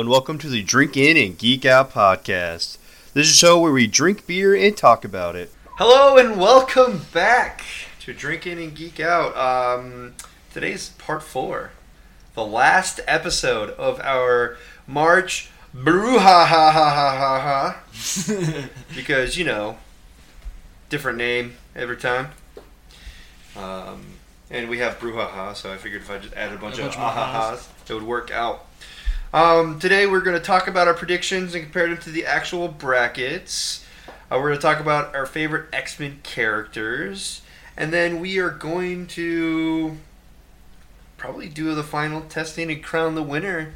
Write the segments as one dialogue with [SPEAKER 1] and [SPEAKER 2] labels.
[SPEAKER 1] Hello and welcome to the Drink In and Geek Out podcast. This is a show where we drink beer and talk about it.
[SPEAKER 2] Hello and welcome back to Drink In and Geek Out. Um, today's part four, the last episode of our March brouhaha ha ha ha ha. because you know, different name every time. Um, and we have brouhaha, so I figured if I just added a bunch
[SPEAKER 3] A
[SPEAKER 2] of
[SPEAKER 3] bunch of
[SPEAKER 2] ahahas, it would work out. Um, today we're going to talk about our predictions and compare them to the actual brackets. Uh, we're going to talk about our favorite X Men characters, and then we are going to probably do the final testing and crown the winner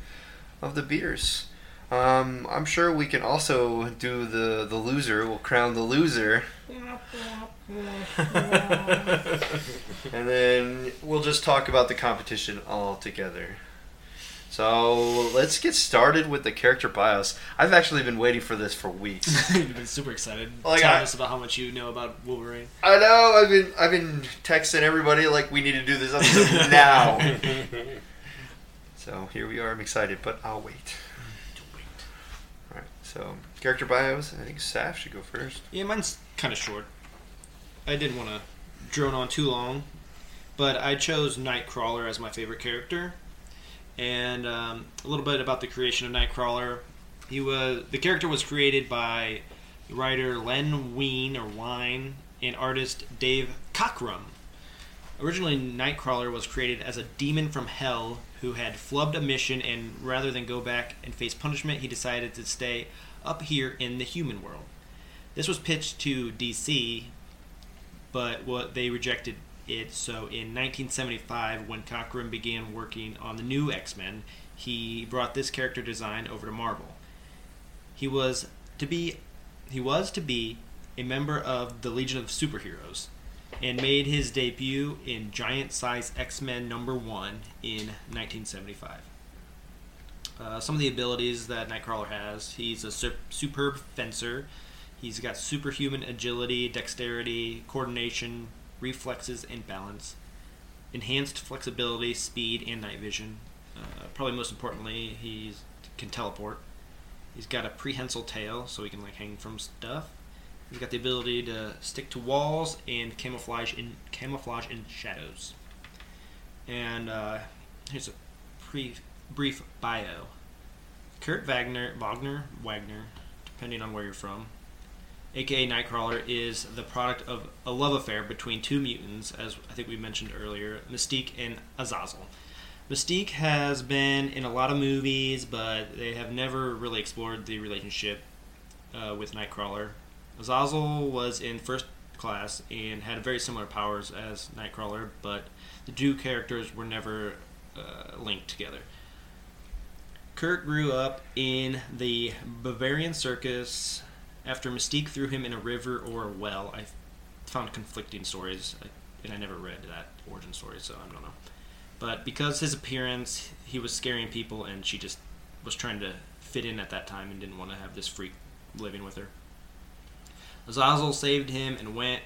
[SPEAKER 2] of the beers. Um, I'm sure we can also do the the loser. We'll crown the loser, and then we'll just talk about the competition all together. So let's get started with the character bios. I've actually been waiting for this for weeks.
[SPEAKER 3] You've been super excited.
[SPEAKER 2] Like,
[SPEAKER 3] telling
[SPEAKER 2] I-
[SPEAKER 3] us about how much you know about Wolverine.
[SPEAKER 2] I know. I've been I've been texting everybody like we need to do this episode now. so here we are. I'm excited, but I'll wait. All right. So character bios. I think Saf should go first.
[SPEAKER 3] Yeah, mine's kind of short. I didn't want to drone on too long, but I chose Nightcrawler as my favorite character, and um, a little bit about the creation of Nightcrawler. He was the character was created by writer Len Wein or Wine and artist Dave Cockrum. Originally, Nightcrawler was created as a demon from hell who had flubbed a mission, and rather than go back and face punishment, he decided to stay up here in the human world. This was pitched to DC, but what they rejected it. So in 1975, when Cockrum began working on the new X-Men, he brought this character design over to Marvel. He was to be he was to be a member of the Legion of Superheroes and made his debut in Giant Size X-Men number 1 in 1975. Uh, some of the abilities that Nightcrawler has he's a sup- superb fencer. He's got superhuman agility, dexterity, coordination, reflexes, and balance. Enhanced flexibility, speed, and night vision. Uh, probably most importantly, he can teleport. He's got a prehensile tail, so he can like hang from stuff. He's got the ability to stick to walls and camouflage in camouflage in shadows. And uh, here's a pre brief bio. Kurt Wagner, Wagner, Wagner, depending on where you're from, aka Nightcrawler, is the product of a love affair between two mutants, as I think we mentioned earlier, Mystique and Azazel. Mystique has been in a lot of movies, but they have never really explored the relationship uh, with Nightcrawler. Azazel was in First Class and had very similar powers as Nightcrawler, but the two characters were never uh, linked together. Kurt grew up in the Bavarian circus after Mystique threw him in a river or a well. I found conflicting stories, and I never read that origin story, so I don't know. But because his appearance, he was scaring people, and she just was trying to fit in at that time and didn't want to have this freak living with her. Azazel saved him and went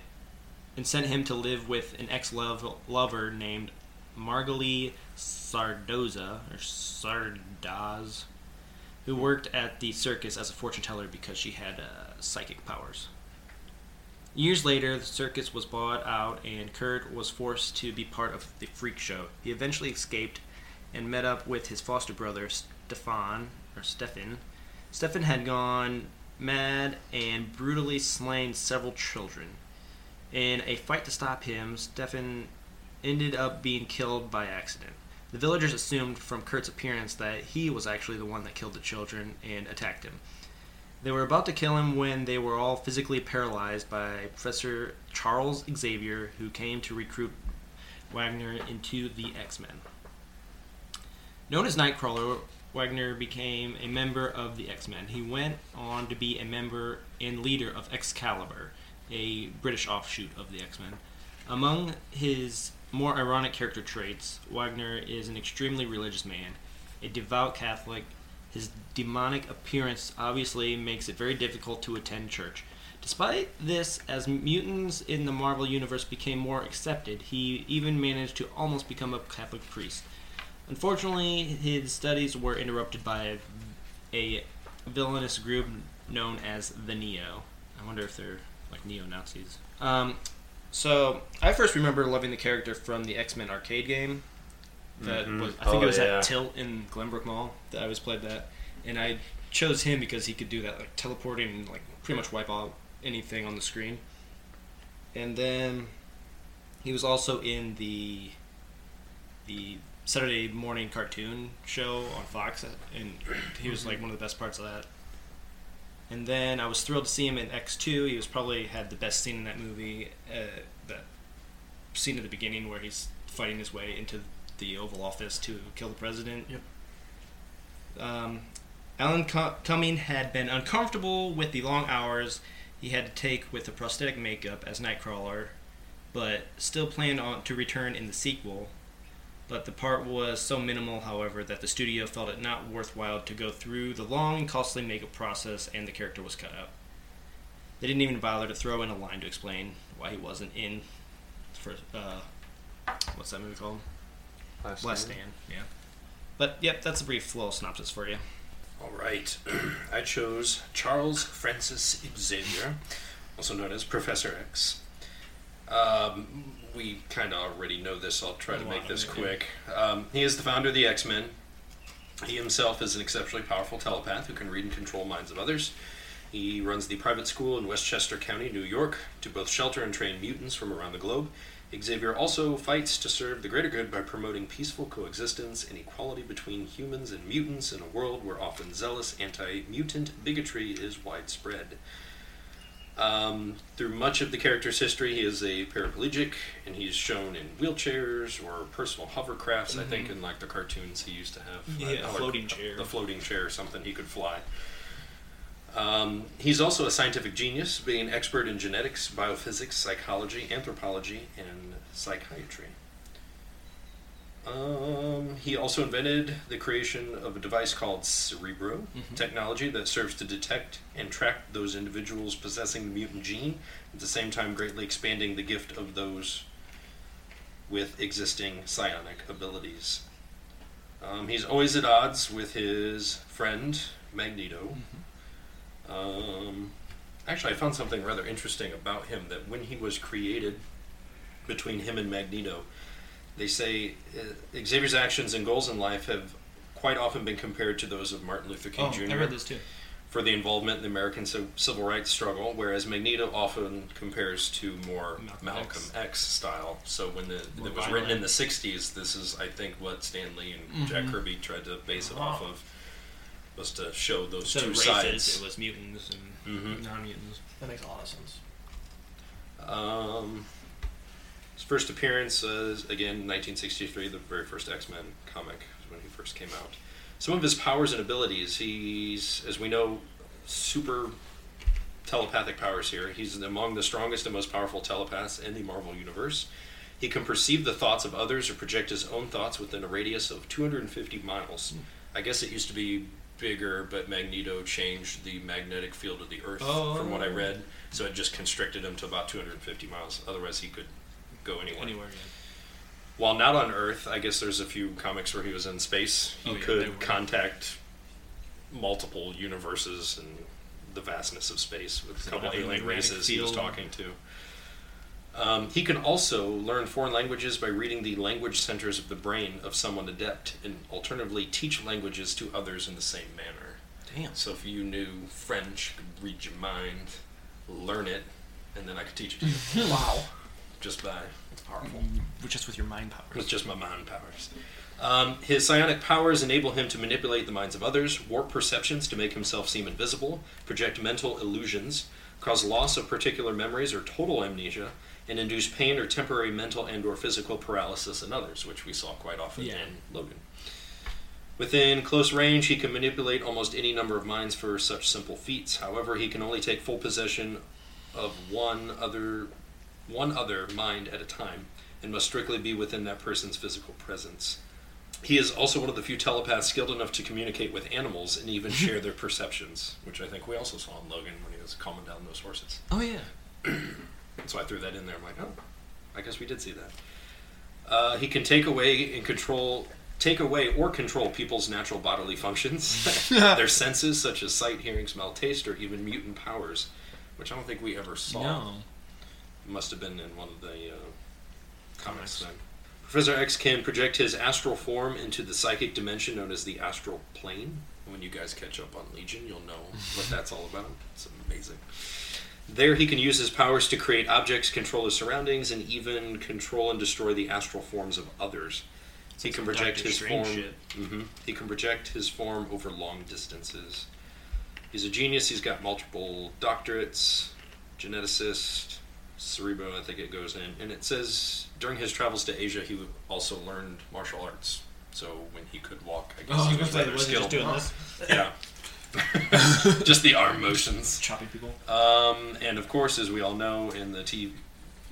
[SPEAKER 3] and sent him to live with an ex-lover named Margalie Sardoza or Sardaz, who worked at the circus as a fortune teller because she had uh, psychic powers. Years later, the circus was bought out, and Kurt was forced to be part of the freak show. He eventually escaped and met up with his foster brother Stefan or Stefan. Stefan had gone mad and brutally slain several children. In a fight to stop him, Stefan ended up being killed by accident. The villagers assumed from Kurt's appearance that he was actually the one that killed the children and attacked him. They were about to kill him when they were all physically paralyzed by Professor Charles Xavier, who came to recruit Wagner into the X Men. Known as Nightcrawler, Wagner became a member of the X Men. He went on to be a member and leader of Excalibur, a British offshoot of the X Men. Among his more ironic character traits, Wagner is an extremely religious man, a devout Catholic. His demonic appearance obviously makes it very difficult to attend church. Despite this, as mutants in the Marvel Universe became more accepted, he even managed to almost become a Catholic priest. Unfortunately, his studies were interrupted by a villainous group known as the Neo. I wonder if they're like neo Nazis. Um, so I first remember loving the character from the X Men arcade game. That
[SPEAKER 2] Mhm.
[SPEAKER 3] was I think
[SPEAKER 2] Oh,
[SPEAKER 3] it was
[SPEAKER 2] yeah.
[SPEAKER 3] at Tilt in Glenbrook Mall that I always played that, and I chose him because he could do that like teleporting and like pretty much wipe out anything on the screen. And then he was also in the the Saturday morning cartoon show on Fox, and he was like one of the best parts of that. And then I was thrilled to see him in X two. He was probably had the best scene in that movie. Uh, that scene at the beginning where he's fighting his way into the Oval Office to kill the president.
[SPEAKER 2] Yep.
[SPEAKER 3] Um, Alan Cu- Cumming had been uncomfortable with the long hours he had to take with the prosthetic makeup as Nightcrawler, but still planned on to return in the sequel. But the part was so minimal, however, that the studio felt it not worthwhile to go through the long and costly makeup process, and the character was cut out. They didn't even bother to throw in a line to explain why he wasn't in for uh, what's that movie called?
[SPEAKER 2] Last
[SPEAKER 3] Last
[SPEAKER 2] Stand.
[SPEAKER 3] Stand. Yeah. But yep, that's a brief little synopsis for you.
[SPEAKER 4] All right. I chose Charles Francis Xavier, also known as Professor X. Um, we kind of already know this. I'll try to make this quick. Um, he is the founder of the X Men. He himself is an exceptionally powerful telepath who can read and control minds of others. He runs the private school in Westchester County, New York, to both shelter and train mutants from around the globe. Xavier also fights to serve the greater good by promoting peaceful coexistence and equality between humans and mutants in a world where often zealous anti mutant bigotry is widespread. Um, through much of the character's history, he is a paraplegic, and he's shown in wheelchairs or personal hovercrafts. I think in like the cartoons he used to have
[SPEAKER 3] Mm-hmm. Yeah,
[SPEAKER 4] uh,
[SPEAKER 3] floating chair.
[SPEAKER 4] the floating chair or something he could fly. Um, he's also a scientific genius, being an expert in genetics, biophysics, psychology, anthropology, and psychiatry. Um, he also invented the creation of a device called Cerebro
[SPEAKER 3] Mhm.
[SPEAKER 4] technology that serves to detect and track those individuals possessing the mutant gene, at the same time greatly expanding the gift of those with existing psionic abilities. Um, he's always at odds with his friend Magneto. Um, actually, I found something rather interesting about him that when he was created, between him and Magneto, they say uh, Xavier's actions and goals in life have quite often been compared to those of Martin Luther King
[SPEAKER 3] Oh,
[SPEAKER 4] Jr.
[SPEAKER 3] I read this too.
[SPEAKER 4] for the involvement in the American civil rights struggle, whereas Magneto often compares to more
[SPEAKER 3] Malcolm
[SPEAKER 4] Malcolm,
[SPEAKER 3] X.
[SPEAKER 4] X. style. So when the,
[SPEAKER 3] More
[SPEAKER 4] it was written in the '60s, this is I think what Stan Lee and Jack
[SPEAKER 3] Mhm.
[SPEAKER 4] Kirby tried to base it
[SPEAKER 3] Wow.
[SPEAKER 4] off of was to show those
[SPEAKER 3] Instead
[SPEAKER 4] two
[SPEAKER 3] of races,
[SPEAKER 4] sides.
[SPEAKER 3] it was mutants and
[SPEAKER 4] Mhm.
[SPEAKER 3] non-mutants.
[SPEAKER 5] That makes a lot of sense.
[SPEAKER 4] Um, his first appearance is again 1963, the very first X-Men comic when he first came out. Some of his powers and abilities, he's as we know, super telepathic powers here. He's among the strongest and most powerful telepaths in the Marvel universe. He can perceive the thoughts of others or project his own thoughts within a radius of 250 miles. Hmm. I guess it used to be bigger, but Magneto changed the magnetic field of the Earth, oh. from what I
[SPEAKER 3] Oh.
[SPEAKER 4] read. So it just constricted him to about 250 miles. Otherwise, he could go anywhere.
[SPEAKER 3] Anywhere, yeah.
[SPEAKER 4] While not on Earth, I guess there's a few comics where he was in space. He
[SPEAKER 3] Oh, yeah,
[SPEAKER 4] could contact multiple universes and the vastness of space with a couple alien races he was talking to. Um, he can also learn foreign languages by reading the language centers of the brain of someone adept, and alternatively teach languages to others in the same manner.
[SPEAKER 3] Damn.
[SPEAKER 4] So if you knew French, could read your mind, learn it, and then I could teach it to you
[SPEAKER 5] wow.
[SPEAKER 4] Just by
[SPEAKER 5] powerful.
[SPEAKER 3] Just with your mind powers.
[SPEAKER 4] with just my mind powers. Um, his psionic powers enable him to manipulate the minds of others, warp perceptions to make himself seem invisible, project mental illusions, cause loss of particular memories or total amnesia, and induce pain or temporary mental and or physical paralysis in others, which we saw quite often
[SPEAKER 3] Yeah.
[SPEAKER 4] in Logan. Within close range, he can manipulate almost any number of minds for such simple feats. However, he can only take full possession of one other one other mind at a time and must strictly be within that person's physical presence. He is also one of the few telepaths skilled enough to communicate with animals and even share their perceptions, which I think we also saw in Logan when he was calming down those horses.
[SPEAKER 3] Oh yeah.
[SPEAKER 4] So I threw that in there. I'm like, oh, I guess we did see that. Uh, he can take away and control take away or control people's natural bodily functions, their senses such as sight, hearing, smell, taste, or even mutant powers, which I don't think we ever saw.
[SPEAKER 3] No.
[SPEAKER 4] Must have been in one of the uh, comics then. Professor X can project his astral form into the psychic dimension known as the astral plane. When you guys catch up on Legion, you'll know what that's all about. It's amazing. There, he can use his powers to create objects, control his surroundings, and even control and destroy the astral forms of others. He can project his form.
[SPEAKER 3] shit.
[SPEAKER 4] hmm He can project his form over long distances. He's a genius. He's got multiple doctorates, geneticist, cerebro. I think it goes in, and it says during his travels to Asia, he also learned martial arts. So when he could walk, I guess
[SPEAKER 3] Oh,
[SPEAKER 4] he
[SPEAKER 3] was
[SPEAKER 4] was rather
[SPEAKER 3] was just
[SPEAKER 4] skilled.
[SPEAKER 3] doing this?
[SPEAKER 4] Yeah. just the arm motions.
[SPEAKER 3] Chopping people?
[SPEAKER 4] Um, and of course, as we all know, in the TV,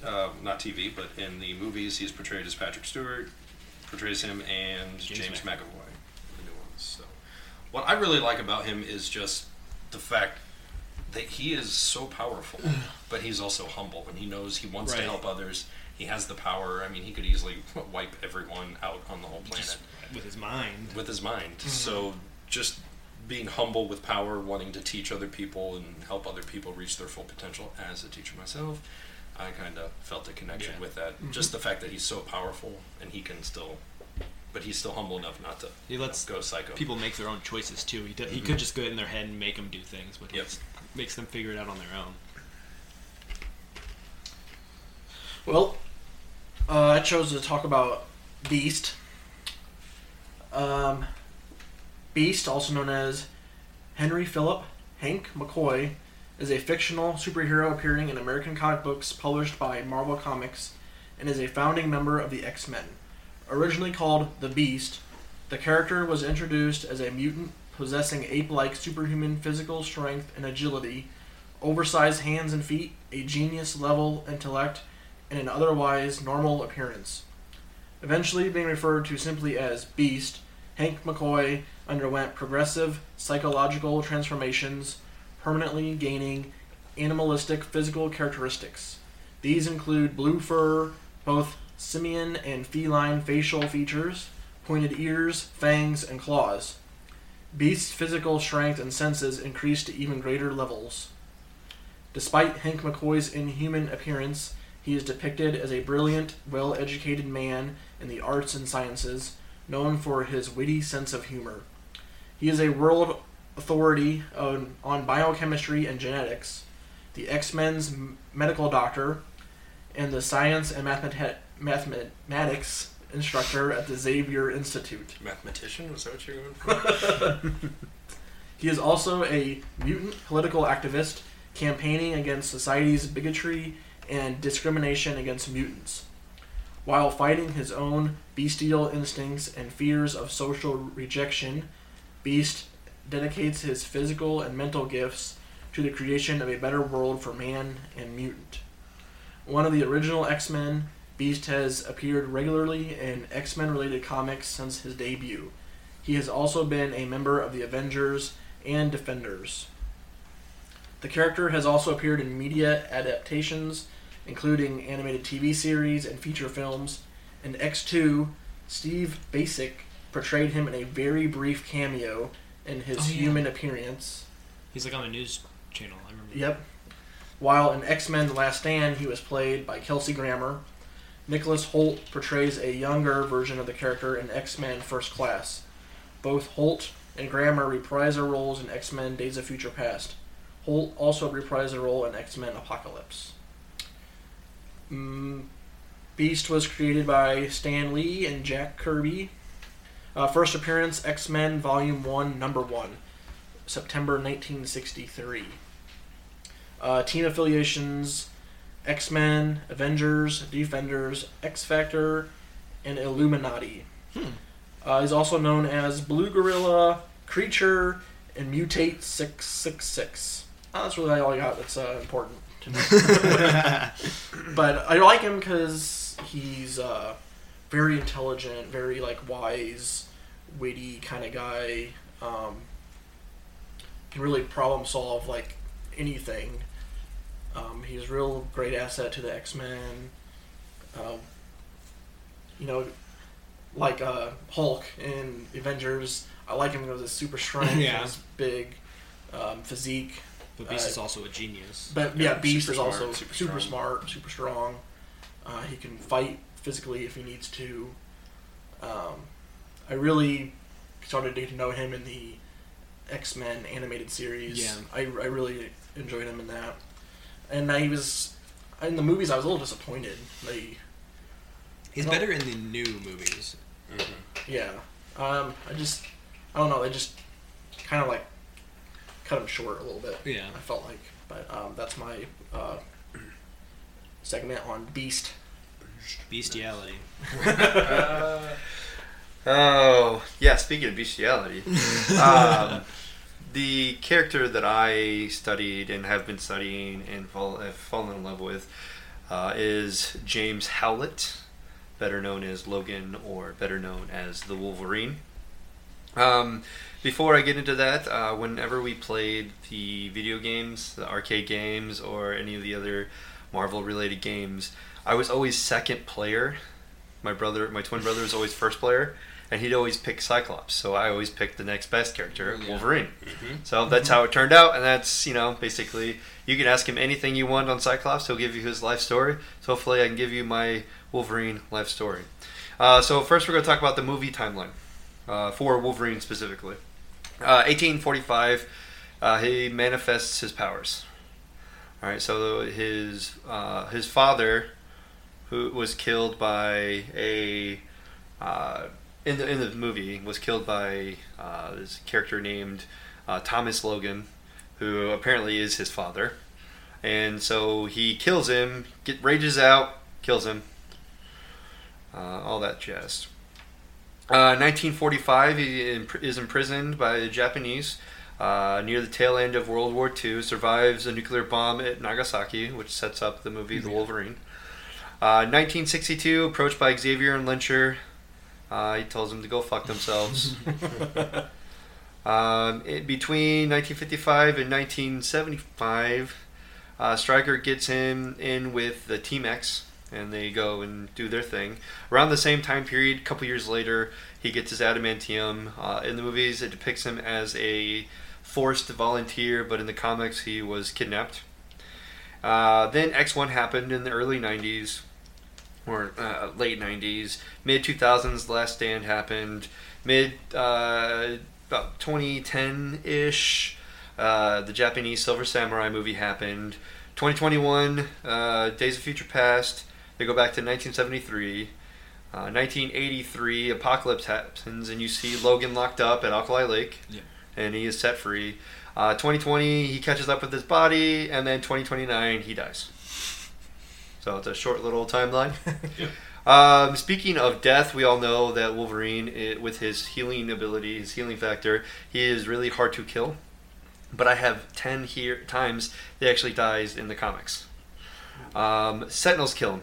[SPEAKER 4] uh, not TV, but in the movies, he's portrayed as Patrick Stewart, portrays him, and
[SPEAKER 3] James
[SPEAKER 4] James,
[SPEAKER 3] McAvoy.
[SPEAKER 4] McAvoy, the new ones. So, what I really like about him is just the fact that he is so powerful, but he's also humble, and he knows he wants to help others. He has the power. I mean, he could easily wipe everyone out on the whole planet
[SPEAKER 3] Just with his mind.
[SPEAKER 4] with his mind. Mm-hmm. So just being humble with power, wanting to teach other people and help other people reach their full potential as a teacher myself, I kind of felt a connection
[SPEAKER 3] Yeah.
[SPEAKER 4] with that. Mm-hmm. Just the fact that he's so powerful and he can still, but he's still humble enough not to
[SPEAKER 3] He lets
[SPEAKER 4] go psycho.
[SPEAKER 3] people make their own choices too. He, do, he could mm-hmm. just go in their head and make them do things, but he
[SPEAKER 4] Yep.
[SPEAKER 3] Makes them figure it out on their own.
[SPEAKER 5] Well, uh, I chose to talk about Beast. Um, Beast, also known as Henry Philip Hank McCoy, is a fictional superhero appearing in American comic books published by Marvel Comics and is a founding member of the X Men. Originally called the Beast, the character was introduced as a mutant possessing ape like superhuman physical strength and agility, oversized hands and feet, a genius level intellect, and an otherwise normal appearance. Eventually being referred to simply as Beast, Hank McCoy underwent progressive psychological transformations, permanently gaining animalistic physical characteristics. These include blue fur, both simian and feline facial features, pointed ears, fangs, and claws. Beast's physical strength and senses increased to even greater levels. Despite Hank McCoy's inhuman appearance, he is depicted as a brilliant, well educated man in the arts and sciences, known for his witty sense of humor. He is a world authority on, on biochemistry and genetics, the X Men's medical doctor, and the science and mathemati- mathematics instructor at the Xavier Institute.
[SPEAKER 4] Mathematician? Was that what you're going for?
[SPEAKER 5] He is also a mutant political activist campaigning against society's bigotry and discrimination against mutants. While fighting his own bestial instincts and fears of social rejection, Beast dedicates his physical and mental gifts to the creation of a better world for man and mutant. One of the original X Men, Beast has appeared regularly in X Men related comics since his debut. He has also been a member of the Avengers and Defenders. The character has also appeared in media adaptations, including animated TV series and feature films. In X2, Steve Bacic portrayed him in a very brief cameo in his
[SPEAKER 3] Oh, yeah.
[SPEAKER 5] human appearance.
[SPEAKER 3] He's like on a news channel. I remember.
[SPEAKER 5] Yep. While in X Men The Last Stand, he was played by Kelsey Grammer. Nicholas Hoult portrays a younger version of the character in X Men First Class. Both Hoult and Grammer reprise their roles in X Men Days of Future Past. Hoult also reprised a role in X Men Apocalypse. Mm, Beast was created by Stan Lee and Jack Kirby. Uh, first appearance X Men Volume 1, Number 1, September 1963. Uh, team affiliations X Men, Avengers, Defenders, X Factor, and Illuminati.
[SPEAKER 3] Hmm.
[SPEAKER 5] Uh, he's also known as Blue Gorilla, Creature, and Mutate 666. Uh, that's really all I got that's uh, important to me. but I like him because he's uh, very intelligent, very like wise, witty kind of guy. Um, can really problem solve like anything. Um, he's a real great asset to the X Men. Um, you know, like uh, Hulk in Avengers. I like him because of his super strength,
[SPEAKER 3] Yeah.
[SPEAKER 5] his big um, physique.
[SPEAKER 3] But Beast
[SPEAKER 5] Uh,
[SPEAKER 3] is also a genius.
[SPEAKER 5] But yeah,
[SPEAKER 2] Yeah,
[SPEAKER 5] Beast is
[SPEAKER 2] smart,
[SPEAKER 5] also
[SPEAKER 2] super
[SPEAKER 5] super, smart, super strong. Uh, he can fight physically if he needs to. Um, I really started to get to know him in the X Men animated series.
[SPEAKER 3] Yeah.
[SPEAKER 5] I, I really enjoyed him in that. And I was in the movies. I was a little disappointed. They,
[SPEAKER 3] He's
[SPEAKER 5] No.
[SPEAKER 3] better in the new movies.
[SPEAKER 5] yeah. Um, I just, I don't know. They just kind of like cut him short a little bit.
[SPEAKER 3] Yeah.
[SPEAKER 5] I felt like, but um, that's my uh, segment on Beast.
[SPEAKER 3] Bestiality.
[SPEAKER 2] Oh, yeah, speaking of bestiality, um, the character that I studied and have been studying and fall, have fallen in love with uh, is James Howlett, better known as Logan or better known as the Wolverine. Um, before I get into that, uh, whenever we played the video games, the arcade games, or any of the other Marvel related games, I was always second player. My brother, my twin brother, was always first player, and he'd always pick Cyclops. So I always picked the next best character,
[SPEAKER 3] Yeah.
[SPEAKER 2] Wolverine.
[SPEAKER 4] Mhm.
[SPEAKER 2] So that's how it turned out, and that's you know basically you can ask him anything you want on Cyclops. He'll give you his life story. So hopefully I can give you my Wolverine life story. Uh, so first we're going to talk about the movie timeline uh, for Wolverine specifically. Uh, 1845, uh, he manifests his powers. All right, so his uh, his father, who was killed by a uh, in the in the movie, was killed by uh, this character named uh, Thomas Logan, who apparently is his father, and so he kills him, get rages out, kills him, uh, all that jazz. Uh, 1945, he imp- is imprisoned by the Japanese uh, near the tail end of World War II. Survives a nuclear bomb at Nagasaki, which sets up the movie The Wolverine. Uh, 1962, approached by Xavier and Lehnsherr. Uh, he tells them to go fuck themselves. um, it, between 1955 and 1975, uh, Stryker gets him in with the Team X, and they go and do their thing. Around the same time period, a couple years later, he gets his adamantium. Uh, in the movies, it depicts him as a forced volunteer, but in the comics, he was kidnapped. Uh, then X1 happened in the early 90s, or uh, late 90s. Mid 2000s, Last Stand happened. Mid uh, about 2010 ish, uh, the Japanese Silver Samurai movie happened. 2021, uh, Days of Future Past. They go back to 1973. Uh, 1983, Apocalypse happens, and you see Logan locked up at Alkali Lake,
[SPEAKER 3] Yeah.
[SPEAKER 2] and he is set free. Uh, 2020, he catches up with his body, and then 2029, he dies. So it's a short little timeline.
[SPEAKER 4] Yep.
[SPEAKER 2] Um, speaking of death, we all know that Wolverine, i with his healing ability, his healing factor, he is really hard to kill. But I have 10 here times he actually dies in the comics. Um, Sentinels kill him.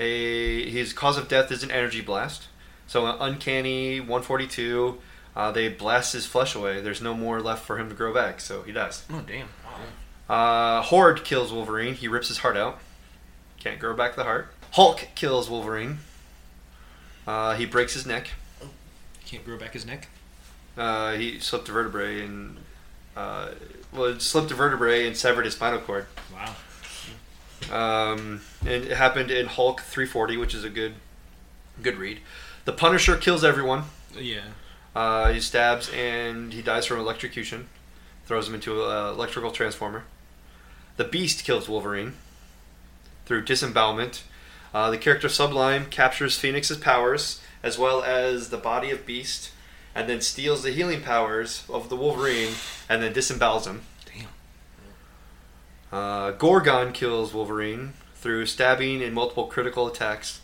[SPEAKER 2] A, his cause of death is an energy blast. So an uncanny 142, uh, they blast his flesh away. There's no more left for him to grow back, so he dies.
[SPEAKER 5] Oh damn! Wow.
[SPEAKER 2] Uh, Horde kills Wolverine. He rips his heart out. Can't grow back the heart. Hulk kills Wolverine. Uh, he breaks his neck.
[SPEAKER 3] Can't grow back his neck.
[SPEAKER 2] Uh, he slipped a vertebrae and uh, well, slipped a vertebrae and severed his spinal cord.
[SPEAKER 3] Wow.
[SPEAKER 2] Um, and it happened in Hulk 340, which is a good, good read. The Punisher kills everyone.
[SPEAKER 3] Yeah.
[SPEAKER 2] Uh, he stabs and he dies from electrocution. Throws him into an electrical transformer. The Beast kills Wolverine through disembowelment. Uh, the character Sublime captures Phoenix's powers as well as the body of Beast, and then steals the healing powers of the Wolverine and then disembowels him.
[SPEAKER 3] Damn.
[SPEAKER 2] Uh, Gorgon kills Wolverine through stabbing and multiple critical attacks.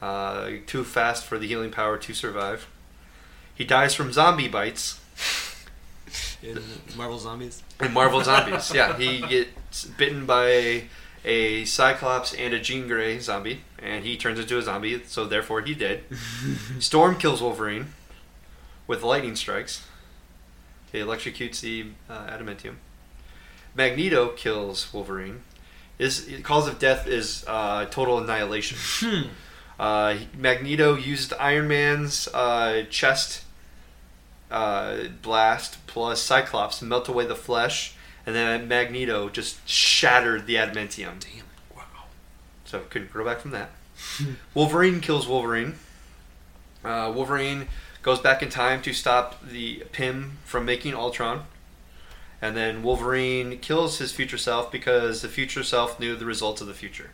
[SPEAKER 2] Uh, too fast for the healing power to survive. He dies from zombie bites
[SPEAKER 3] In Marvel Zombies.
[SPEAKER 2] in Marvel Zombies. Yeah, he gets bitten by a Cyclops and a Jean Grey zombie, and he turns into a zombie, so therefore he did. Storm kills Wolverine with lightning strikes. He electrocutes the uh, adamantium. Magneto kills Wolverine. His cause of death is uh, total annihilation. Uh, Magneto used Iron Man's uh, chest uh, blast plus Cyclops to melt away the flesh, and then Magneto just shattered the adamantium.
[SPEAKER 4] Damn.
[SPEAKER 5] Wow.
[SPEAKER 2] So couldn't grow back from that. Wolverine kills Wolverine. Uh, Wolverine goes back in time to stop the Pym from making Ultron. And then Wolverine kills his future self because the future self knew the results of the future.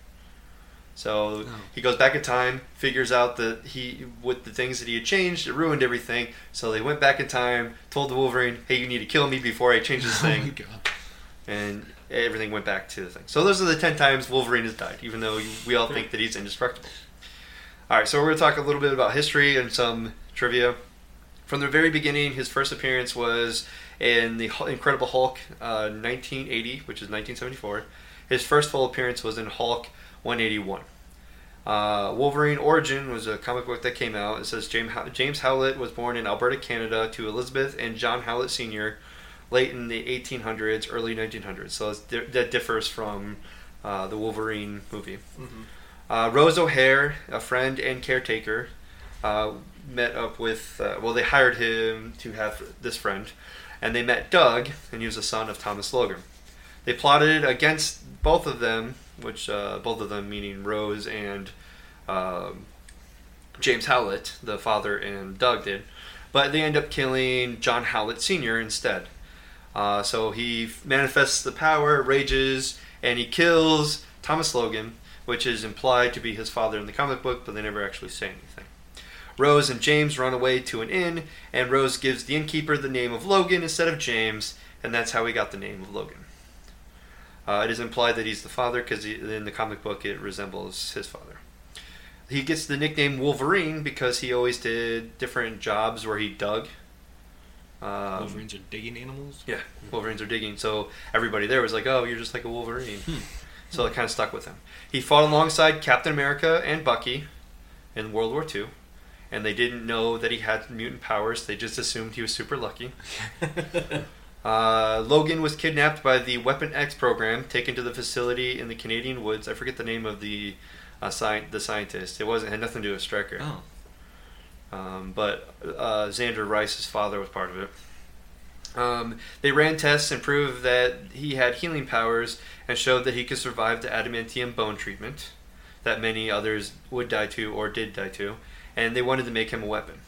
[SPEAKER 2] So
[SPEAKER 3] Oh.
[SPEAKER 2] he goes back in time, figures out that he, with the things that he had changed, it ruined everything. So they went back in time, told the Wolverine, "Hey, you need to kill me before I change this
[SPEAKER 3] Oh my
[SPEAKER 2] thing,"
[SPEAKER 3] god.
[SPEAKER 2] And everything went back to the thing. So those are the ten times Wolverine has died, even though we all think that he's indestructible. All right, so we're going to talk a little bit about history and some trivia. From the very beginning, his first appearance was in the Incredible Hulk, uh, 1980, which is 1974. His first full appearance was in Hulk 181. Uh, Wolverine Origin was a comic book that came out. It says James, James Howlett was born in Alberta, Canada, to Elizabeth and John Howlett Sr. late in the 1800s, early 1900s. So it's, di- that differs from uh, the Wolverine movie.
[SPEAKER 5] Mhm.
[SPEAKER 2] Uh, Rose O'Hare, a friend and caretaker, uh, met up with. Uh, well, they hired him to have this friend, and they met Doug, and he was the son of Thomas Logan. They plotted against both of them, which uh, both of them meaning Rose and um, James Howlett, the father and Doug did, but they end up killing John Howlett Sr. instead. Uh, so he manifests the power, rages, and he kills Thomas Logan, which is implied to be his father in the comic book, but they never actually say anything. Rose and James run away to an inn, and Rose gives the innkeeper the name of Logan instead of James, and that's how he got the name of Logan. Uh, it is implied that he's the father because in the comic book it resembles his father. He gets the nickname Wolverine because he always did different jobs where he dug. Um,
[SPEAKER 3] Wolverines are digging animals.
[SPEAKER 2] yeah, Wolverines are digging. So everybody there was like, "Oh, you're just like a Wolverine."
[SPEAKER 3] Hmm.
[SPEAKER 2] So it kind of stuck with him. He fought alongside Captain America and Bucky in World War II, and they didn't know that he had mutant powers. They just assumed he was super lucky. Uh, Logan was kidnapped by the Weapon X program, taken to the facility in the Canadian woods. I forget the name of the uh, sci- the scientist. It wasn't had nothing to do with Stryker.
[SPEAKER 3] Oh.
[SPEAKER 2] Um, but uh, Zander Rice's father was part of it. Um, they ran tests and proved that he had healing powers and showed that he could survive the adamantium bone treatment that many others would die to or did die to, and they wanted to make him a weapon.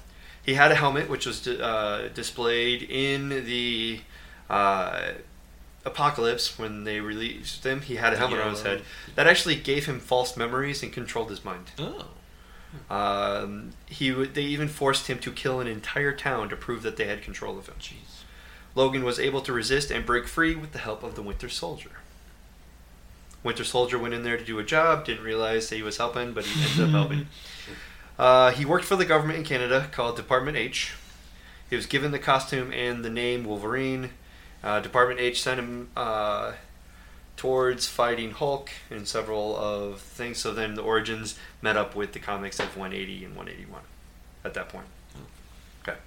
[SPEAKER 2] He had a helmet which was uh, displayed in the uh, Apocalypse when they released him. He had a helmet on his head that actually gave him false memories and controlled his mind.
[SPEAKER 3] Oh.
[SPEAKER 2] Um, he would, they even forced him to kill an entire town to prove that they had control of him.
[SPEAKER 3] Jeez.
[SPEAKER 2] Logan was able to resist and break free with the help of the Winter Soldier. Winter Soldier went in there to do a job, didn't realize that he was helping, but he ended up helping. Uh, he worked for the government in Canada called Department H. He was given the costume and the name Wolverine. Uh, Department H sent him uh, towards fighting Hulk and several of things. So then the origins met up with the comics of 180 and 181 at that point. Okay.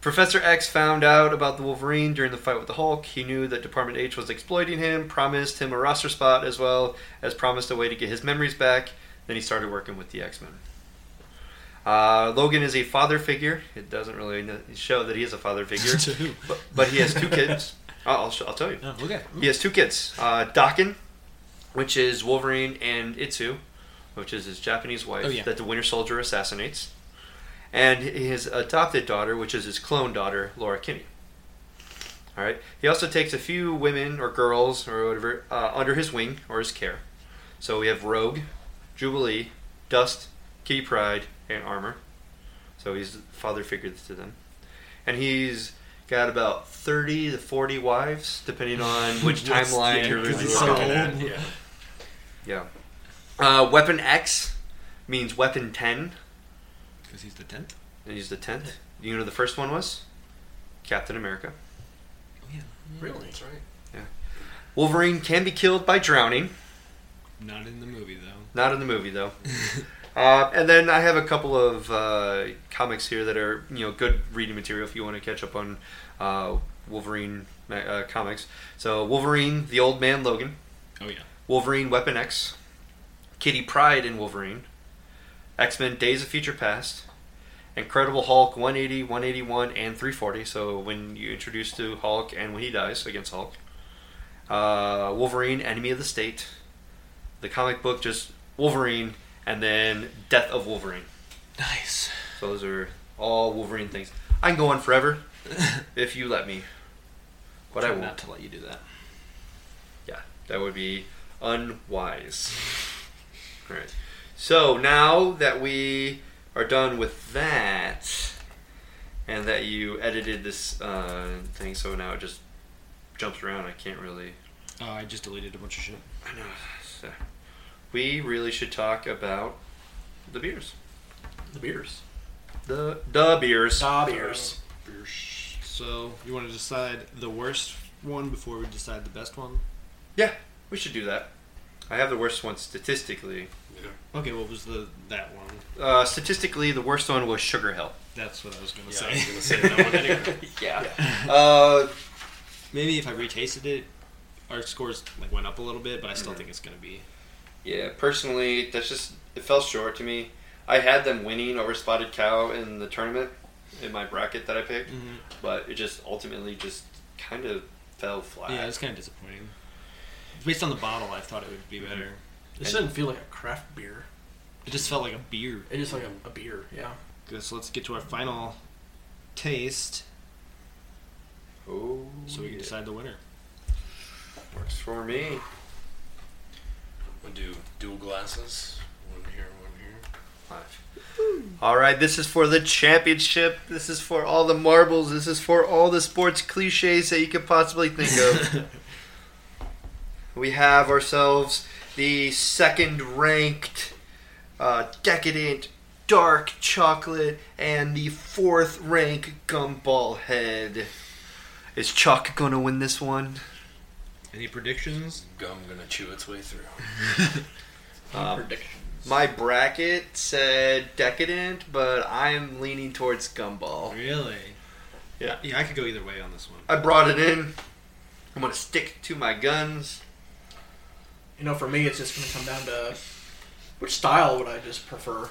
[SPEAKER 2] Professor X found out about the Wolverine during the fight with the Hulk. He knew that Department H was exploiting him, promised him a roster spot as well as promised a way to get his memories back. Then he started working with the X Men. Uh, Logan is a father figure. It doesn't really show that he is a father figure, but, but he has two kids. I'll, I'll, tell you.
[SPEAKER 3] Oh, okay.
[SPEAKER 2] He has two kids. Uh, Daken, which is Wolverine, and Itsu, which is his Japanese wife
[SPEAKER 3] Oh, yeah.
[SPEAKER 2] that the Winter Soldier assassinates. And his adopted daughter, which is his clone daughter, Laura Kinney. All right. He also takes a few women or girls or whatever uh, under his wing or his care. So we have Rogue, Jubilee, Dust, Kitty Pryde, and Armor. So he's father figure to them. And he's got about 30 to 40 wives, depending on which timeline
[SPEAKER 3] yeah,
[SPEAKER 2] you're really
[SPEAKER 3] he's so
[SPEAKER 2] looking at.
[SPEAKER 4] Yeah.
[SPEAKER 2] Yeah. Uh, weapon X means weapon 10,
[SPEAKER 3] Because he's the tenth.
[SPEAKER 2] and he's the 10th. You know the first one was? Captain America.
[SPEAKER 3] Oh yeah.
[SPEAKER 5] Really?
[SPEAKER 4] That's right. Yeah.
[SPEAKER 2] Wolverine can be killed by drowning.
[SPEAKER 3] Not in the movie though.
[SPEAKER 2] Not in the movie, though. Uh, and then I have a couple of uh, comics here that are you know good reading material if you want to catch up on uh, Wolverine uh, comics. So Wolverine, the Old Man Logan,
[SPEAKER 3] Oh yeah.
[SPEAKER 2] Wolverine Weapon X, Kitty Pryde in Wolverine, X Men Days of Future Past, Incredible Hulk 180, 181, and 340. So when you introduce to Hulk and when he dies against Hulk. Uh, Wolverine, Enemy of the State. The comic book just Wolverine, and then Death of Wolverine.
[SPEAKER 3] Nice.
[SPEAKER 2] So those are all Wolverine things. I can go on forever if you let me, but I
[SPEAKER 3] Try
[SPEAKER 2] won't.
[SPEAKER 3] not to let you do that.
[SPEAKER 2] Yeah, that would be unwise. Alright. So now that we are done with that, and that you edited this uh, thing, so now it just jumps around. I can't really.
[SPEAKER 3] Oh, I just deleted a bunch of shit.
[SPEAKER 2] I know. So, we really should talk about the beers.
[SPEAKER 5] The beers.
[SPEAKER 2] The the beers.
[SPEAKER 5] Da beers.
[SPEAKER 3] So you want to decide the worst one before we decide the best one?
[SPEAKER 2] Yeah, we should do that. I have the worst one statistically.
[SPEAKER 3] Okay, what was the that one?
[SPEAKER 2] Uh, statistically, the worst one was Sugar Hill.
[SPEAKER 3] That's what I was gonna
[SPEAKER 4] Yeah, I was
[SPEAKER 3] say.
[SPEAKER 4] gonna say that one anyway.
[SPEAKER 2] yeah. Uh,
[SPEAKER 3] Maybe if I retasted it, our scores like went up a little bit, but I still think it's gonna be.
[SPEAKER 2] Yeah, personally, that's just it fell short to me. I had them winning over Spotted Cow in the tournament in my bracket that I picked, mm-hmm. but it just ultimately just kind of fell flat.
[SPEAKER 3] Yeah, it's kind of disappointing. Based on the bottle, I thought it would be mm-hmm. better.
[SPEAKER 5] This didn't feel like a craft beer.
[SPEAKER 3] It just felt like a beer.
[SPEAKER 5] It just like a, a beer. Yeah.
[SPEAKER 3] Good, so let's get to our final taste,
[SPEAKER 2] Oh,
[SPEAKER 3] so we can
[SPEAKER 2] yeah.
[SPEAKER 3] decide the winner.
[SPEAKER 2] Works for me.
[SPEAKER 4] We'll do dual glasses. One here, one here.
[SPEAKER 2] Five. All right, this is for the championship. This is for all the marbles. This is for all the sports cliches that you could possibly think of. we have ourselves the second ranked uh, decadent dark chocolate and the fourth rank Gumballhead. Is Chuck gonna win this one?
[SPEAKER 3] Any predictions?
[SPEAKER 4] Gum gonna chew its way through.
[SPEAKER 2] Um,
[SPEAKER 5] Prediction.
[SPEAKER 2] my bracket said decadent, but I'm leaning towards gumball.
[SPEAKER 3] Really?
[SPEAKER 2] Yeah.
[SPEAKER 3] Yeah, I could go either way on this one.
[SPEAKER 2] I brought it in. I'm gonna stick to my guns.
[SPEAKER 5] You know, for me, it's just going to come down to which style would I just prefer.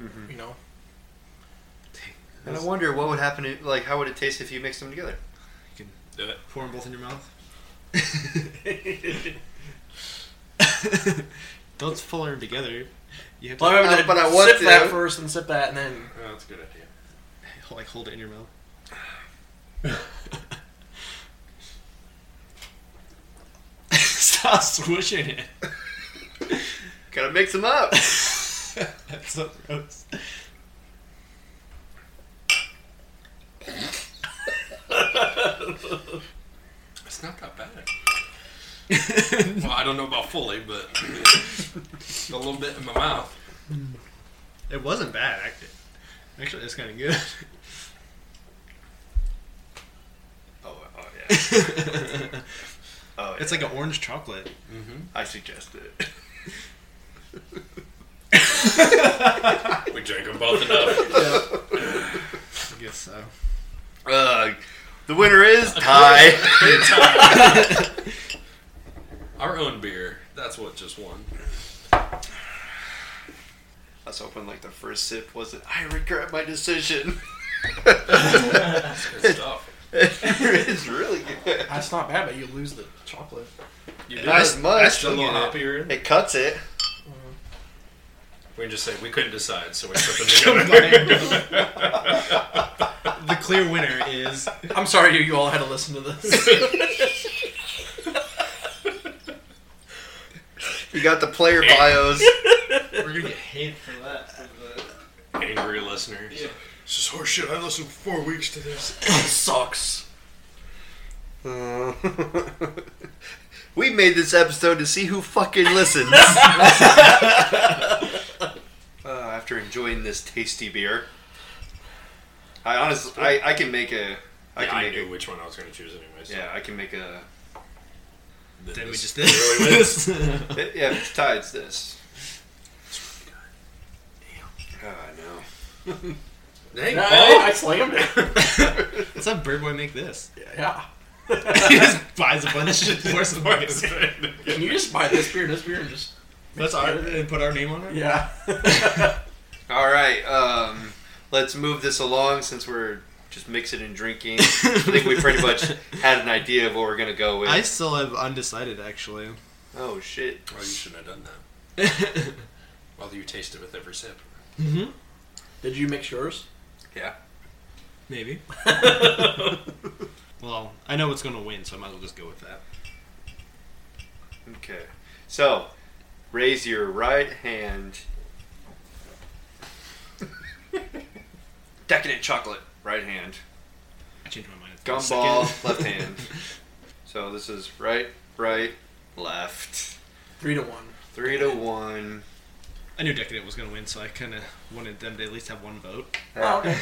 [SPEAKER 2] Mm-hmm.
[SPEAKER 5] You know,
[SPEAKER 2] And I wonder what would happen. If, like, how would it taste if you mix them together?
[SPEAKER 4] You can do it.
[SPEAKER 3] Pour them both in your mouth. Don't pull them together. You have to
[SPEAKER 5] well, I mean,
[SPEAKER 2] Uh, but I want
[SPEAKER 5] sip
[SPEAKER 2] to.
[SPEAKER 5] that first and sip that, and then
[SPEAKER 4] Oh, that's a good idea.
[SPEAKER 3] like hold it in your mouth. Stop swishing it.
[SPEAKER 2] Gotta mix them up.
[SPEAKER 3] That's so gross.
[SPEAKER 4] It's not that bad. well, I don't know about fully, but a little bit in my mouth.
[SPEAKER 3] It wasn't bad, actually. Actually, it's kind of good.
[SPEAKER 2] Oh, oh yeah. Oh,
[SPEAKER 3] It's like an orange chocolate.
[SPEAKER 4] Mm-hmm.
[SPEAKER 2] I suggest it.
[SPEAKER 4] We drank them both enough.
[SPEAKER 3] I guess so.
[SPEAKER 2] Uh, the winner is Ty.
[SPEAKER 4] Our own beer. That's what just won.
[SPEAKER 2] I was hoping like the first sip wasn't. I regret my decision.
[SPEAKER 4] That's good stuff.
[SPEAKER 2] it's really good.
[SPEAKER 5] that's not bad, but you lose the chocolate.
[SPEAKER 4] You
[SPEAKER 2] Not as much.
[SPEAKER 4] That's a little hoppier.
[SPEAKER 2] It cuts it.
[SPEAKER 4] We can just say we couldn't decide, so we put them together.
[SPEAKER 3] The clear winner is
[SPEAKER 5] I'm sorry you, you all had to listen to this.
[SPEAKER 2] You got the player bios.
[SPEAKER 3] we're gonna get hate for that.
[SPEAKER 4] Angry listeners.
[SPEAKER 3] Yeah.
[SPEAKER 4] This is horseshit. I listened for four weeks to this.
[SPEAKER 5] sucks.
[SPEAKER 2] Uh, we made this episode to see who fucking listens. after enjoying this tasty beer, I honestly, I, I can make a, I
[SPEAKER 4] I,
[SPEAKER 2] can
[SPEAKER 4] I
[SPEAKER 2] make
[SPEAKER 4] knew
[SPEAKER 2] a,
[SPEAKER 4] which one I was going to choose anyways.
[SPEAKER 2] yeah, I can make a,
[SPEAKER 4] Then
[SPEAKER 3] Then we just did
[SPEAKER 4] really wins.
[SPEAKER 3] this.
[SPEAKER 2] yeah, it's Ty, it's this. Oh, I know.
[SPEAKER 4] Dang,
[SPEAKER 5] I,
[SPEAKER 4] Paul.
[SPEAKER 5] I slammed it.
[SPEAKER 3] Let's have Bird Boy make this.
[SPEAKER 5] Yeah.
[SPEAKER 3] he just buys a bunch of shit for some
[SPEAKER 4] Boys.
[SPEAKER 5] Can you just buy this beer, this beer, and just
[SPEAKER 3] That's our and put our name on it.
[SPEAKER 5] yeah?
[SPEAKER 2] All right, um, let's move this along since we're just mixing and drinking. I think we pretty much had an idea of what we're gonna go with.
[SPEAKER 3] I still have undecided actually.
[SPEAKER 2] oh shit!
[SPEAKER 4] Well, you shouldn't have done that. Well, you taste it with every sip.
[SPEAKER 3] mm-hmm.
[SPEAKER 5] Did you mix yours?
[SPEAKER 2] Yeah.
[SPEAKER 3] Maybe. well, I know what's gonna win, so I might as well just go with that.
[SPEAKER 2] Okay. So, raise your right hand. Decadent chocolate, right hand.
[SPEAKER 3] I changed my mind. for
[SPEAKER 2] Gumball, left hand. So this is right, right, left.
[SPEAKER 5] Three to one.
[SPEAKER 2] Three to one.
[SPEAKER 3] I knew Decadent was gonna win, so I kind of wanted them to at least have one vote.
[SPEAKER 5] Oh, okay.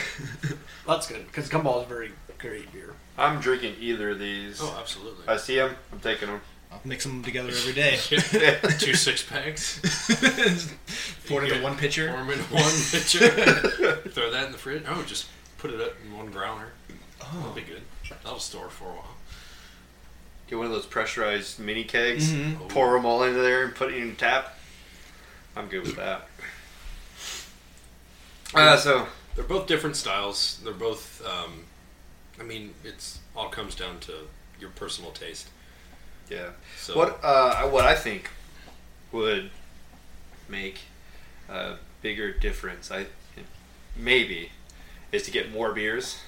[SPEAKER 5] That's good because Gumball is a very great beer.
[SPEAKER 2] I'm drinking either of these.
[SPEAKER 4] Oh, absolutely.
[SPEAKER 2] I see them. I'm taking them.
[SPEAKER 3] I'll mix them together every day.
[SPEAKER 4] Two six packs.
[SPEAKER 3] Pour it into one pitcher.
[SPEAKER 4] Pour 'em in one pitcher. Throw that in the fridge. Oh, just put it up in one growler. That'll be good. That'll store for a while.
[SPEAKER 2] Get one of those pressurized mini kegs.
[SPEAKER 3] Mhm.
[SPEAKER 2] Pour them all into there and put it in the tap. I'm good with that. Uh, so
[SPEAKER 4] They're both different styles. They're both. Um, I mean, it's all comes down to your personal taste.
[SPEAKER 2] Yeah.
[SPEAKER 4] So
[SPEAKER 2] What uh, what I think would make a bigger difference, I maybe, is to get more beers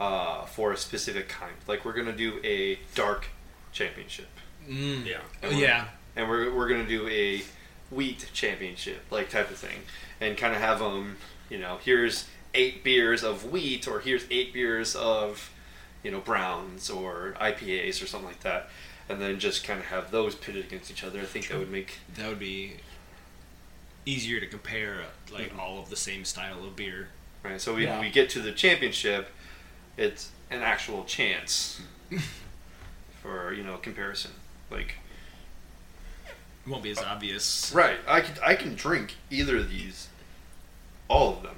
[SPEAKER 2] uh, for a specific kind. Like we're gonna do a dark championship,
[SPEAKER 3] Mm.
[SPEAKER 4] Yeah.
[SPEAKER 3] Oh, yeah.
[SPEAKER 2] and we're we're gonna do a wheat championship, like type of thing, and kind of have them. You know, here's eight beers of wheat, or here's eight beers of, you know, browns or IPAs or something like that, and then just kind of have those pitted against each other. I think that would make
[SPEAKER 3] That would be easier to compare, uh, like all of the same style of beer.
[SPEAKER 2] right. So we
[SPEAKER 5] Yeah.
[SPEAKER 2] we get to the championship, it's an actual chance for you know comparison. Like
[SPEAKER 3] It won't be as obvious.
[SPEAKER 2] right, I can I can drink either of these, all of them.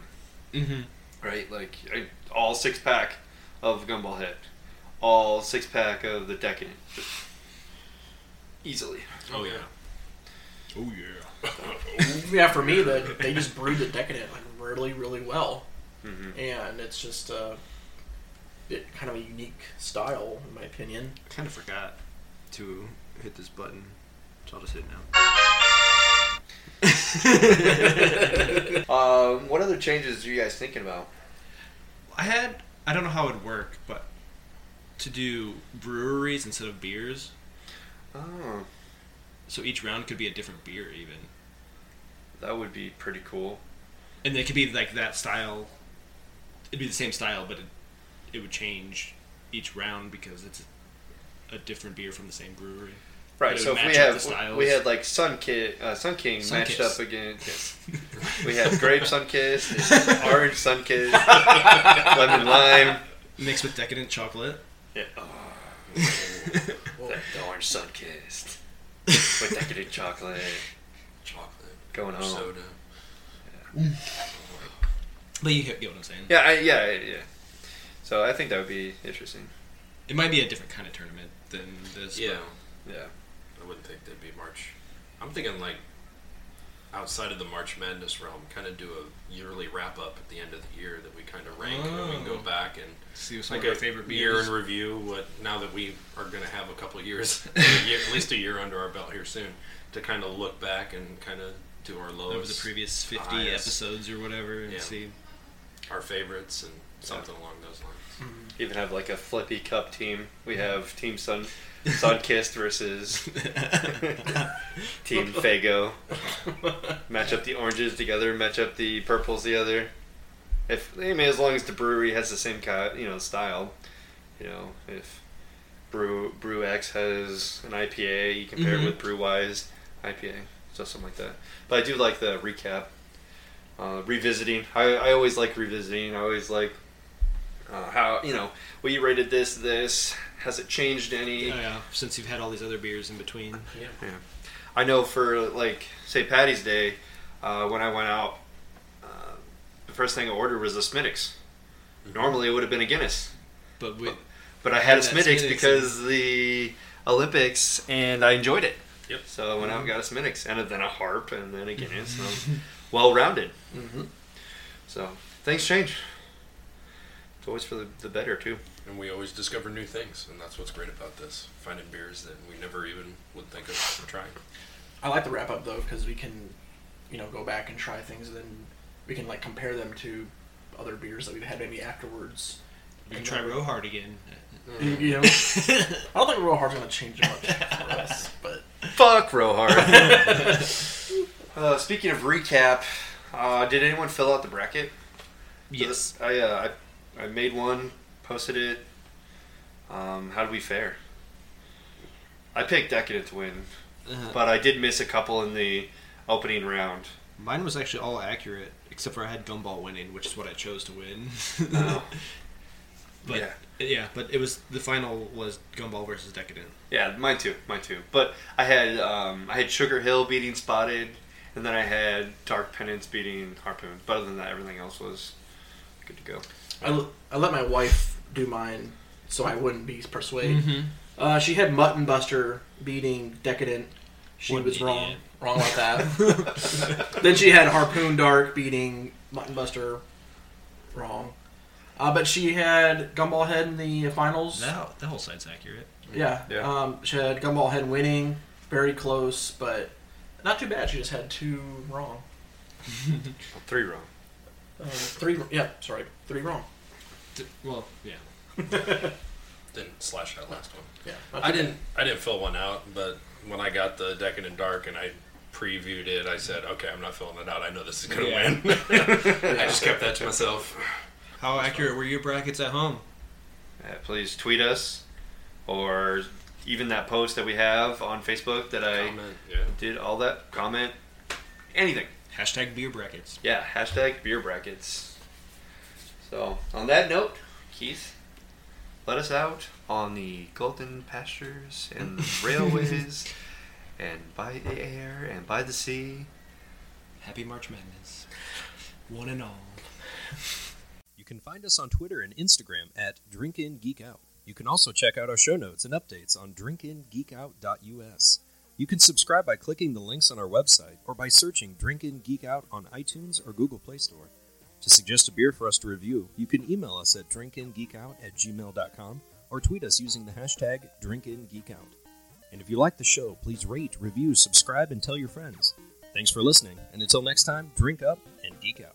[SPEAKER 3] Mm-hmm.
[SPEAKER 2] right? Like I, all six pack of Gumballhead, all six pack of the Decadent, easily.
[SPEAKER 4] Oh yeah.
[SPEAKER 3] Oh yeah.
[SPEAKER 5] Yeah, for me, that they just brewed the Decadent like really, really well,
[SPEAKER 2] Mm-hmm.
[SPEAKER 5] and it's just uh, it kind of a unique style in my opinion.
[SPEAKER 3] I kind of forgot to hit this button, so I'll just hit it now.
[SPEAKER 2] Um, what other changes are you guys thinking about?
[SPEAKER 3] I had I don't know how it would work, but to do breweries instead of beers,
[SPEAKER 2] Oh,
[SPEAKER 3] so each round could be a different beer even,
[SPEAKER 2] that would be pretty cool.
[SPEAKER 3] and they could be like that style. It'd be the same style, but it, it would change each round because it's a different beer from the same brewery.
[SPEAKER 2] Right. So if we have we had like Sun King, uh, Sun King
[SPEAKER 3] Sun
[SPEAKER 2] matched
[SPEAKER 3] Kiss.
[SPEAKER 2] up against. We had grape Sunkist, orange Sunkist, lemon lime.
[SPEAKER 3] Mixed with decadent chocolate.
[SPEAKER 2] Yeah. Oh, the, the orange Sun Kissed with decadent chocolate
[SPEAKER 4] Chocolate.
[SPEAKER 2] going
[SPEAKER 4] or
[SPEAKER 2] home.
[SPEAKER 4] Soda.
[SPEAKER 3] But you get what I'm saying.
[SPEAKER 2] Yeah, I, yeah, yeah. So I think that would be interesting.
[SPEAKER 3] It might be a different kind of tournament than this.
[SPEAKER 4] Yeah.
[SPEAKER 2] Yeah.
[SPEAKER 4] I wouldn't think they'd be March. I'm thinking like outside of the March Madness realm, kind of do a yearly wrap up at the end of the year that we kind of rank and we can go
[SPEAKER 3] Oh.
[SPEAKER 4] back and
[SPEAKER 3] But see some
[SPEAKER 4] like
[SPEAKER 3] of our
[SPEAKER 4] a
[SPEAKER 3] favorite
[SPEAKER 4] year
[SPEAKER 3] beers.
[SPEAKER 4] in review. What now that we are going to have a couple of years, a year, at least a year under our belt here soon, to kind of look back and kind of do our lows,
[SPEAKER 3] over the previous 50
[SPEAKER 4] highest.
[SPEAKER 3] episodes or whatever and
[SPEAKER 4] Yeah.
[SPEAKER 3] see.
[SPEAKER 4] our favorites, and something along those lines.
[SPEAKER 2] Even have like a flippy cup team. We have Team Sun Sun Kissed versus Team Faygo. Match up the oranges together. Match up the purples together. If I mean, as long as the brewery has the same kind, you know, style. You know, if Brew Brew X has an IPA, you compare
[SPEAKER 3] Mhm.
[SPEAKER 2] it with Brew Wise IPA, so something like that. But I do like the recap, uh, revisiting. I, I always like revisiting. I always like uh, how you know we rated this this has it changed any?
[SPEAKER 3] Oh, yeah, since you've had all these other beers in between.
[SPEAKER 4] Yeah.
[SPEAKER 2] I know for like say Patty's Day, uh, when I went out, uh, the first thing I ordered was a Smithwick's. Normally it would have been a Guinness,
[SPEAKER 3] But we,
[SPEAKER 2] but I had a
[SPEAKER 3] That
[SPEAKER 2] Smithwick's
[SPEAKER 3] Smithwick's
[SPEAKER 2] because the Olympics, and I enjoyed it.
[SPEAKER 4] Yep.
[SPEAKER 2] So I went out and got a Smithwick's, and then a Harp, and then a Guinness. and well rounded.
[SPEAKER 5] Mm-hmm.
[SPEAKER 2] So things change. It's always for the, the better too.
[SPEAKER 4] And we always discover new things, and that's what's great about this. Finding beers that we never even would think of trying.
[SPEAKER 5] I like the wrap up though because we can, you know, go back and try things. And then we can like compare them to other beers that we've had maybe afterwards.
[SPEAKER 3] We can
[SPEAKER 5] And
[SPEAKER 3] try
[SPEAKER 5] then-
[SPEAKER 3] Rohard again.
[SPEAKER 5] You, you know, I don't think Royal Hard's gonna change much for us, but
[SPEAKER 2] Fuck Rohard. uh, speaking of recap, uh, did anyone fill out the bracket?
[SPEAKER 3] Yes.
[SPEAKER 2] I, uh, I I made one, posted it. Um, how did we fare? I picked Decadent to win,
[SPEAKER 3] Uh,
[SPEAKER 2] but I did miss a couple in the opening round.
[SPEAKER 3] mine was actually all accurate, except for I had Gumball winning, which is what I chose to win.
[SPEAKER 2] Oh.
[SPEAKER 3] But
[SPEAKER 2] yeah,
[SPEAKER 3] yeah, but it was the final was Gumball versus Decadent.
[SPEAKER 2] yeah, mine too, mine too. But I had um, I had Sugar Hill beating Spotted, and then I had Dark Penance beating Harpoon. But other than that, everything else was good to go.
[SPEAKER 5] I, l- I let my wife do mine so I wouldn't be persuaded.
[SPEAKER 3] Mm-hmm.
[SPEAKER 5] Uh, she had Mutton Buster beating Decadent. She
[SPEAKER 3] What an
[SPEAKER 5] was wrong.
[SPEAKER 3] idiot.
[SPEAKER 5] Wrong about that. then she had Harpoon Dark beating Mutton Buster. Wrong. Uh, but she had Gumballhead in the finals.
[SPEAKER 3] That the whole site's accurate.
[SPEAKER 5] Yeah.
[SPEAKER 2] Yeah.
[SPEAKER 5] Um, she had Gumballhead winning. Very close, but not too bad. She just had two wrong.
[SPEAKER 2] Three wrong.
[SPEAKER 5] Uh, three. Yeah, sorry. Three wrong.
[SPEAKER 3] D- Well, yeah.
[SPEAKER 4] Didn't slash that last one.
[SPEAKER 5] Yeah. not
[SPEAKER 4] I didn't. I didn't fill one out, but when I got the Decadent Dark and I previewed it, I said, "Okay, I'm not filling it out. I know this is gonna
[SPEAKER 3] Yeah.
[SPEAKER 4] win." I just kept that to myself.
[SPEAKER 3] How accurate were your brackets at home?
[SPEAKER 2] Uh, please tweet us, or even that post that we have on Facebook that I
[SPEAKER 4] Comment, yeah.
[SPEAKER 2] did all that comment, anything.
[SPEAKER 3] Hashtag beer brackets.
[SPEAKER 2] Yeah, hashtag beer brackets. So on that note, Keith, let us out on the golden pastures and railways, and by the air and by the sea.
[SPEAKER 3] Happy March Madness. One and all.
[SPEAKER 6] You can find us on Twitter and Instagram at DrinkInGeekOut. You can also check out our show notes and updates on drinkingeekout.us. You can subscribe by clicking the links on our website or by searching Drinkin' Geek Out on iTunes or Google Play Store. To suggest a beer for us to review, you can email us at drinkingeekout at gmail.com or tweet us using the hashtag DrinkinGeekOut. And if you like the show, please rate, review, subscribe, and tell your friends. Thanks for listening, and until next time, drink up and geek out.